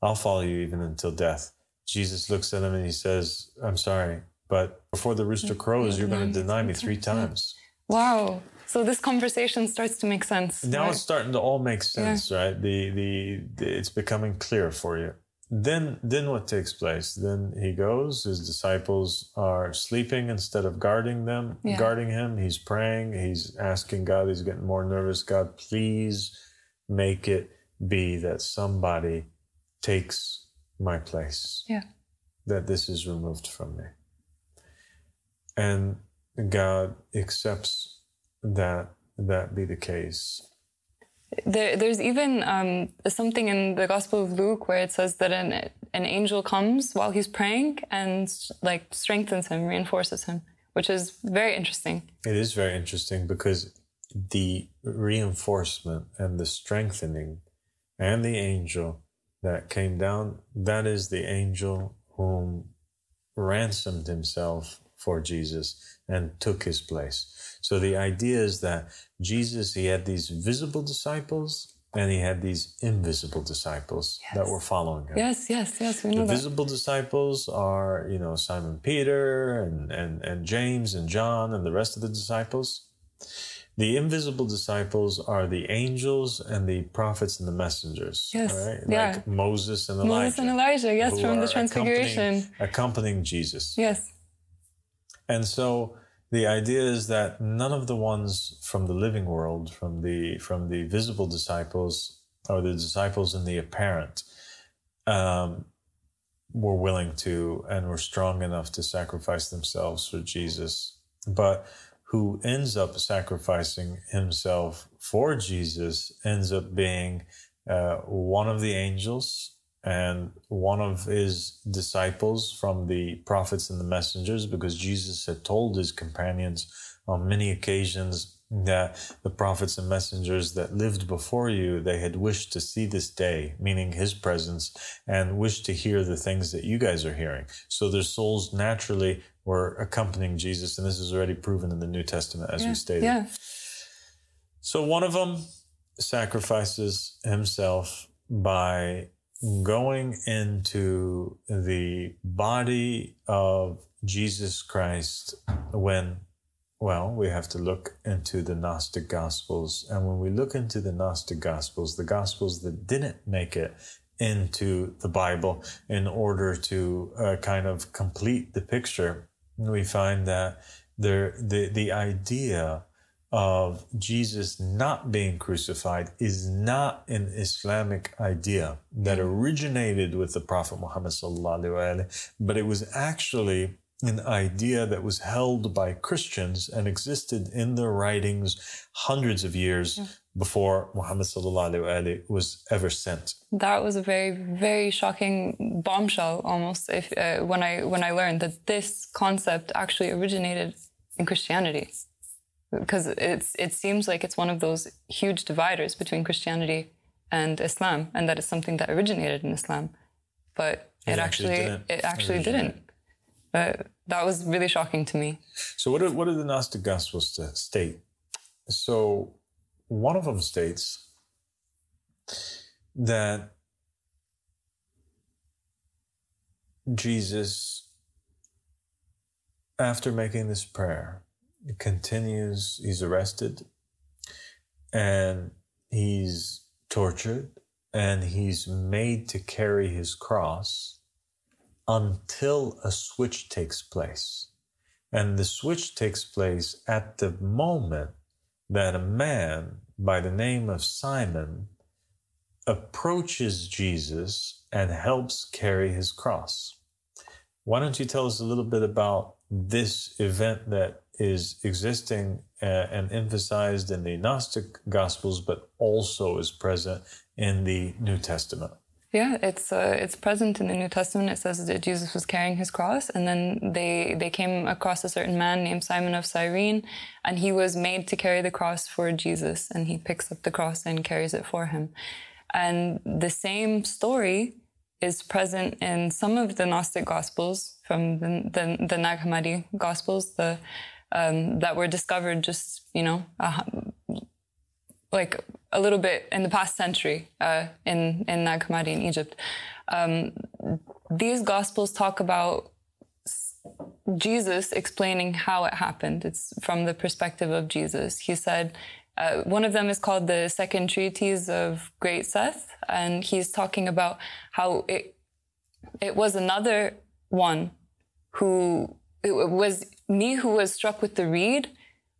I'll follow you even until death. Jesus looks at him and he says, I'm sorry, but before the rooster crows, you're going to deny me three times. Wow. So this conversation starts to make sense. Now right? it's starting to all make sense, right? The, the the it's becoming clear for you. Then then what takes place? Then he goes. His disciples are sleeping instead of guarding them, Yeah. guarding him. He's praying. He's asking God. He's getting more nervous. God, please make it be that somebody takes my place. Yeah. That this is removed from me. And God accepts that that be the case. There, there's even um, something in the Gospel of Luke where it says that an an angel comes while he's praying and like strengthens him, reinforces him, which is very interesting. It is very interesting because the reinforcement and the strengthening and the angel that came down, that is the angel whom ransomed himself for Jesus and took his place. So the idea is that Jesus, he had these visible disciples and he had these invisible disciples Yes. that were following him. Yes, yes, yes. We The know that. visible disciples are, you know, Simon Peter and, and, and James and John and the rest of the disciples. The invisible disciples are the angels and the prophets and the messengers. Yes, right? yeah. Like Moses and Elijah. Moses and Elijah, yes, from the Transfiguration. Accompanying, accompanying Jesus. Yes. And so the idea is that none of the ones from the living world, from the from the visible disciples or the disciples in the apparent, um, were willing to and were strong enough to sacrifice themselves for Jesus. But who ends up sacrificing himself for Jesus ends up being uh, one of the angels and one of his disciples from the prophets and the messengers, because Jesus had told his companions on many occasions that the prophets and messengers that lived before you, they had wished to see this day, meaning his presence, and wished to hear the things that you guys are hearing. So their souls naturally were accompanying Jesus, and this is already proven in the New Testament, as yeah. we stated. Yeah. So one of them sacrifices himself by going into the body of Jesus Christ when, well, we have to look into the Gnostic Gospels. And when we look into the Gnostic Gospels, the Gospels that didn't make it into the Bible in order to uh, kind of complete the picture, we find that there, the, the idea of Jesus not being crucified is not an Islamic idea that originated with the Prophet Muhammad sallallahu alaihi wasallam, but it was actually an idea that was held by Christians and existed in their writings hundreds of years before Muhammad sallallahu alaihi wasallam was ever sent. That was a very, very shocking bombshell, almost. If uh, when I when I learned that this concept actually originated in Christianity, because it's it seems like it's one of those huge dividers between Christianity and Islam, and that it's something that originated in Islam, but it, It actually actually didn't it actually originate. didn't. Uh, that was really shocking to me. So what do, what do the Gnostic Gospels st- state? So one of them states that Jesus, after making this prayer, continues, he's arrested and he's tortured and he's made to carry his cross until a switch takes place. And the switch takes place at the moment that a man by the name of Simon approaches Jesus and helps carry his cross. Why don't you tell us a little bit about this event that is existing uh, and emphasized in the Gnostic Gospels, but also is present in the New Testament? Yeah, it's uh, it's present in the New Testament. It says that Jesus was carrying his cross, and then they they came across a certain man named Simon of Cyrene, and he was made to carry the cross for Jesus, and he picks up the cross and carries it for him. And the same story is present in some of the Gnostic Gospels from the the, the Nag Hammadi Gospels, the um, that were discovered just you know hu- like a little bit in the past century uh, in in Nag Hammadi in Egypt. Um, these gospels talk about Jesus explaining how it happened. It's from the perspective of Jesus. He said. Uh, one of them is called the Second Treatise of Great Seth, and he's talking about how it it was another one who it was me who was struck with the reed,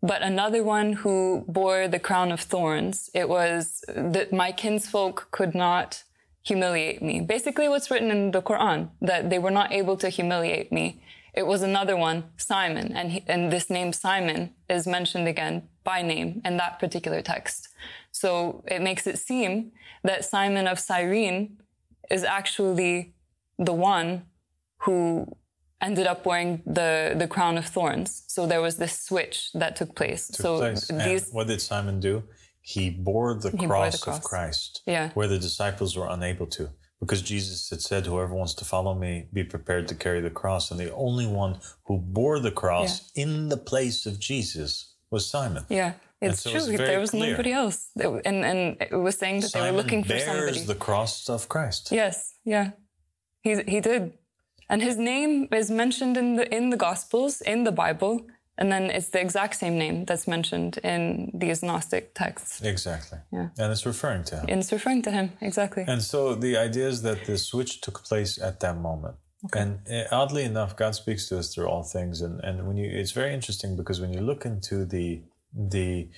but another one who bore the crown of thorns. It was that my kinsfolk could not humiliate me. Basically, what's written in the Quran that they were not able to humiliate me. It was another one, Simon, and he, and this name Simon is mentioned again by name in that particular text. So it makes it seem that Simon of Cyrene is actually the one who ended up wearing the, the crown of thorns. So there was this switch that took place. so place. And what did Simon do? He bore the, bore the cross, cross. of Christ, Yeah. where the disciples were unable to. because Jesus had said, Whoever wants to follow me, be prepared to carry the cross. And the only one who bore the cross in the place of Jesus was Simon. Yeah. It's so true. very there was clear. nobody else. And, and it was saying that they were looking for bears somebody. the cross of Christ. Yes, yeah. He, he did. And his name is mentioned in the, in the Gospels, in the Bible. And then it's the exact same name that's mentioned in these Gnostic texts. Exactly. Yeah. And it's referring to him. And it's referring to him, exactly. And so the idea is that the switch took place at that moment. And uh, oddly enough, God speaks to us through all things. And, and when you, it's very interesting because when you look into the, the,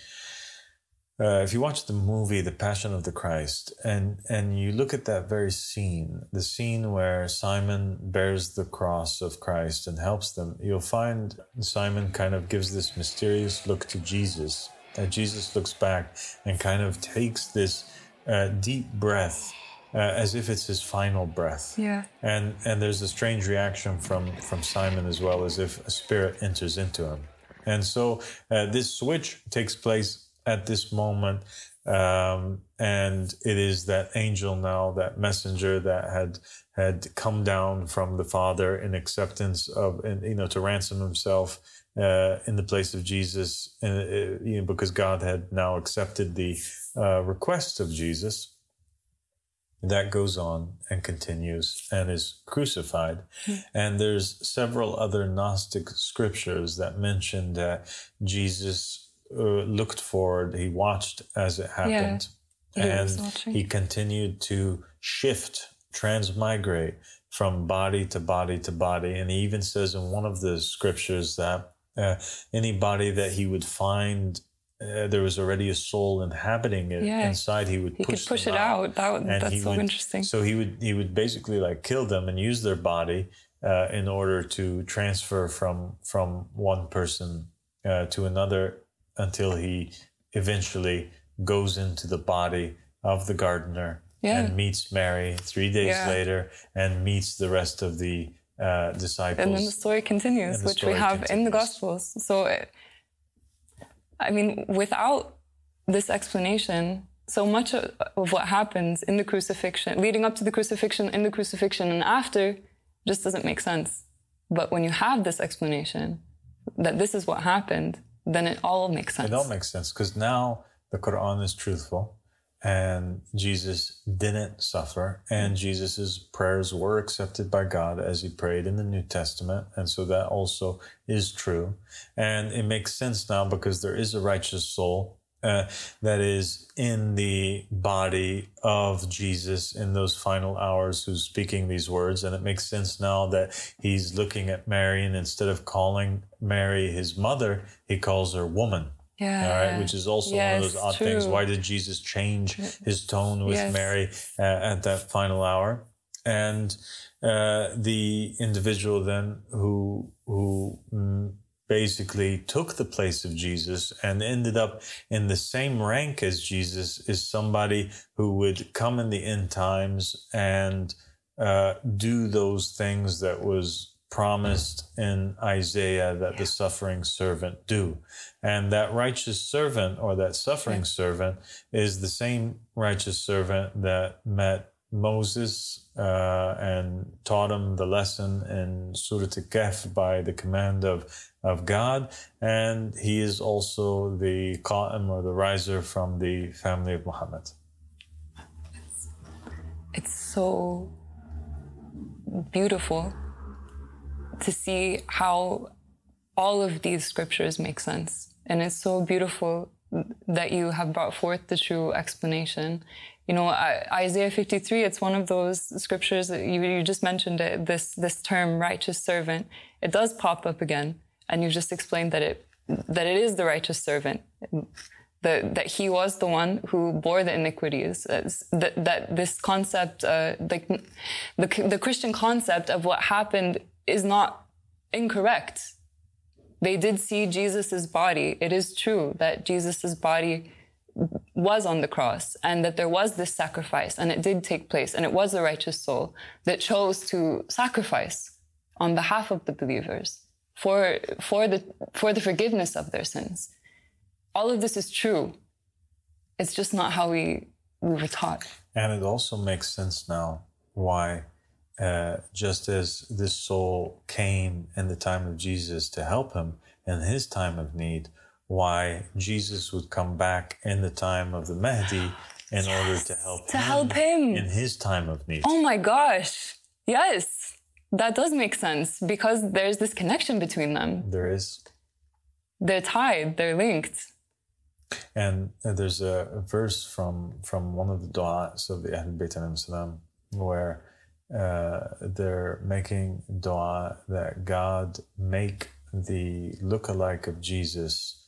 uh, if you watch the movie The Passion of the Christ and and you look at that very scene, the scene where Simon bears the cross of Christ and helps them, you'll find Simon kind of gives this mysterious look to Jesus. That Jesus looks back and kind of takes this uh, deep breath uh, as if it's his final breath. yeah. And and there's a strange reaction from from Simon as well, as if a spirit enters into him. And so uh, this switch takes place at this moment, um, and it is that angel now, that messenger that had had come down from the Father in acceptance of, and you know, to ransom himself uh, in the place of Jesus, uh, uh, you know, because God had now accepted the uh, request of Jesus that goes on and continues and is crucified. And there's several other Gnostic scriptures that mention that Jesus uh, looked forward, he watched as it happened, he and he continued to shift, transmigrate from body to body to body. And he even says in one of the scriptures that uh, anybody that he would find. Uh, there was already a soul inhabiting it Yeah. inside. He would He push could push it out. That, would- that's so would- interesting. So he would he would basically like kill them and use their body uh, in order to transfer from from one person uh, to another until he eventually goes into the body of the gardener Yeah. and meets Mary three days Yeah. later and meets the rest of the uh, disciples. and then the story continues, the which we story have in the. Gospels. So, it, I mean, without this explanation, so much of, of what happens in the crucifixion, leading up to the crucifixion, in the crucifixion, and after, just doesn't make sense. But when you have this explanation that this is what happened, then it all makes sense. It all makes sense because now the Quran is truthful and Jesus didn't suffer and Jesus's prayers were accepted by God as he prayed in the New Testament. And so that also is true. And it makes sense now because there is a righteous soul uh, that is in the body of Jesus in those final hours who's speaking these words. And it makes sense now that he's looking at Mary and instead of calling Mary his mother, he calls her woman. yeah. All right, which is also one of those odd things. Why did Jesus change his tone with Yes. Mary uh, at that final hour? And uh, the individual then who who mm, basically took the place of Jesus and ended up in the same rank as Jesus is somebody who would come in the end times and uh, do those things that was promised in Isaiah that the suffering servant do. And that righteous servant or that suffering servant is the same righteous servant that met Moses uh, and taught him the lesson in Surah Al-Kahf by the command of, of God. And he is also the Qa'im or the riser from the family of Muhammad. it's so beautiful to see how all of these scriptures make sense. And it's so beautiful that you have brought forth the true explanation. You know, Isaiah 53, it's one of those scriptures that you, you just mentioned it, this, this term righteous servant. It does pop up again. And you just explained that it, that it is the righteous servant that, that he was the one who bore the iniquities. That, that this concept, uh, like the, the Christian concept of what happened is not incorrect. They did see Jesus's body. It is true that Jesus's body was on the cross and that there was this sacrifice and it did take place and it was the righteous soul that chose to sacrifice on behalf of the believers for, for, the, for the forgiveness of their sins all of this is true. It's just not how we, we were taught. And it also makes sense now why, uh, just as this soul came in the time of Jesus to help him in his time of need, why Jesus would come back in the time of the Mahdi in yes, order to help to him help him in his time of need. Oh my gosh. Yes. That does make sense because there's this connection between them. There is. They're tied, they're linked. And there's a verse from from one of the du'as of the Ahl Bayt Salam where uh, they're making dua that God make the look-alike of Jesus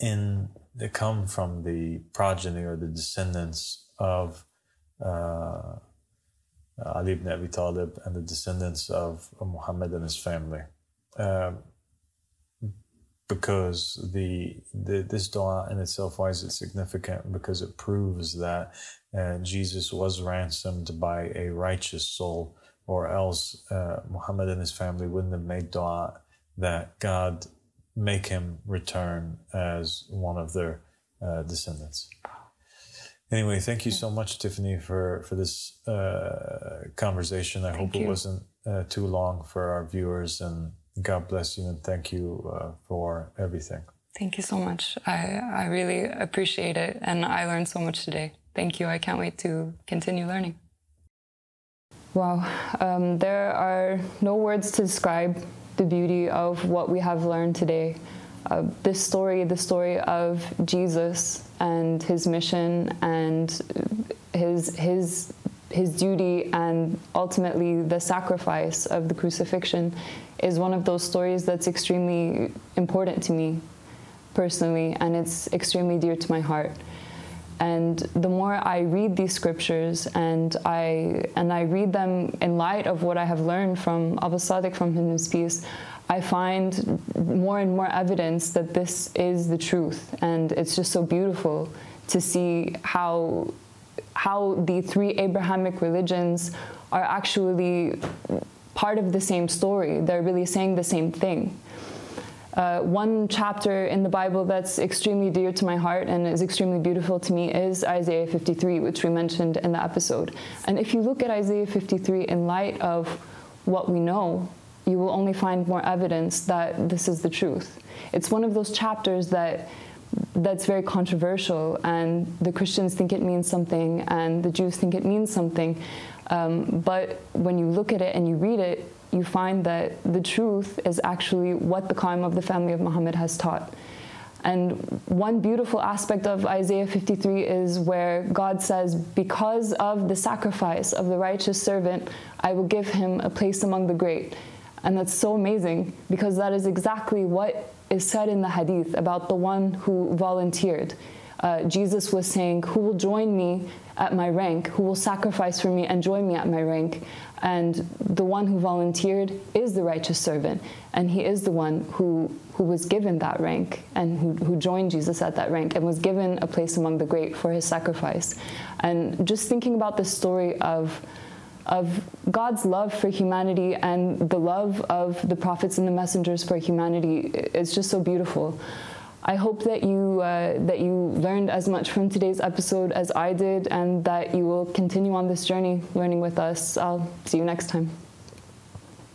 in they come from the progeny or the descendants of uh, Ali ibn Abi Talib and the descendants of Muhammad and his family. Um, because the, the this dua in itself why is it significant because it proves that uh, Jesus was ransomed by a righteous soul or else uh, Muhammad and his family wouldn't have made dua that God make him return as one of their uh, descendants. Anyway, thank you so much, Tiffany, for for this uh, conversation. I thank hope you. it wasn't uh, too long for our viewers, and God bless you, and thank you uh, for everything. Thank you so much. I I really appreciate it, and I learned so much today. Thank you. I can't wait to continue learning. Wow, um, there are no words to describe the beauty of what we have learned today. Uh, this story, the story of Jesus and his mission and his his his duty and ultimately the sacrifice of the crucifixion is one of those stories that's extremely important to me personally and it's extremely dear to my heart. And the more I read these scriptures and I and I read them in light of what I have learned from Aba Al-Sadiq from his peace, I find more and more evidence that this is the truth. And it's just so beautiful to see how how the three Abrahamic religions are actually part of the same story. They're really saying the same thing. Uh, one chapter in the Bible that's extremely dear to my heart and is extremely beautiful to me is Isaiah 53, which we mentioned in the episode. And if you look at Isaiah 53 in light of what we know, you will only find more evidence that this is the truth. It's one of those chapters that that's very controversial, and the Christians think it means something, and the Jews think it means something. Um, but when you look at it and you read it, you find that the truth is actually what the Qaim of the family of Muhammad has taught. And one beautiful aspect of Isaiah 53 is where God says, Because of the sacrifice of the righteous servant, I will give him a place among the great. And that's so amazing because that is exactly what is said in the hadith about the one who volunteered. Uh, Jesus was saying, Who will join me at my rank? Who will sacrifice for me and join me at my rank? And the one who volunteered is the righteous servant. And he is the one who, who was given that rank and who, who joined Jesus at that rank and was given a place among the great for his sacrifice. And just thinking about the story of of God's love for humanity and the love of the prophets and the messengers for humanity is just so beautiful. I hope that you uh, that you learned as much from today's episode as I did, and that you will continue on this journey learning with us. I'll see you next time.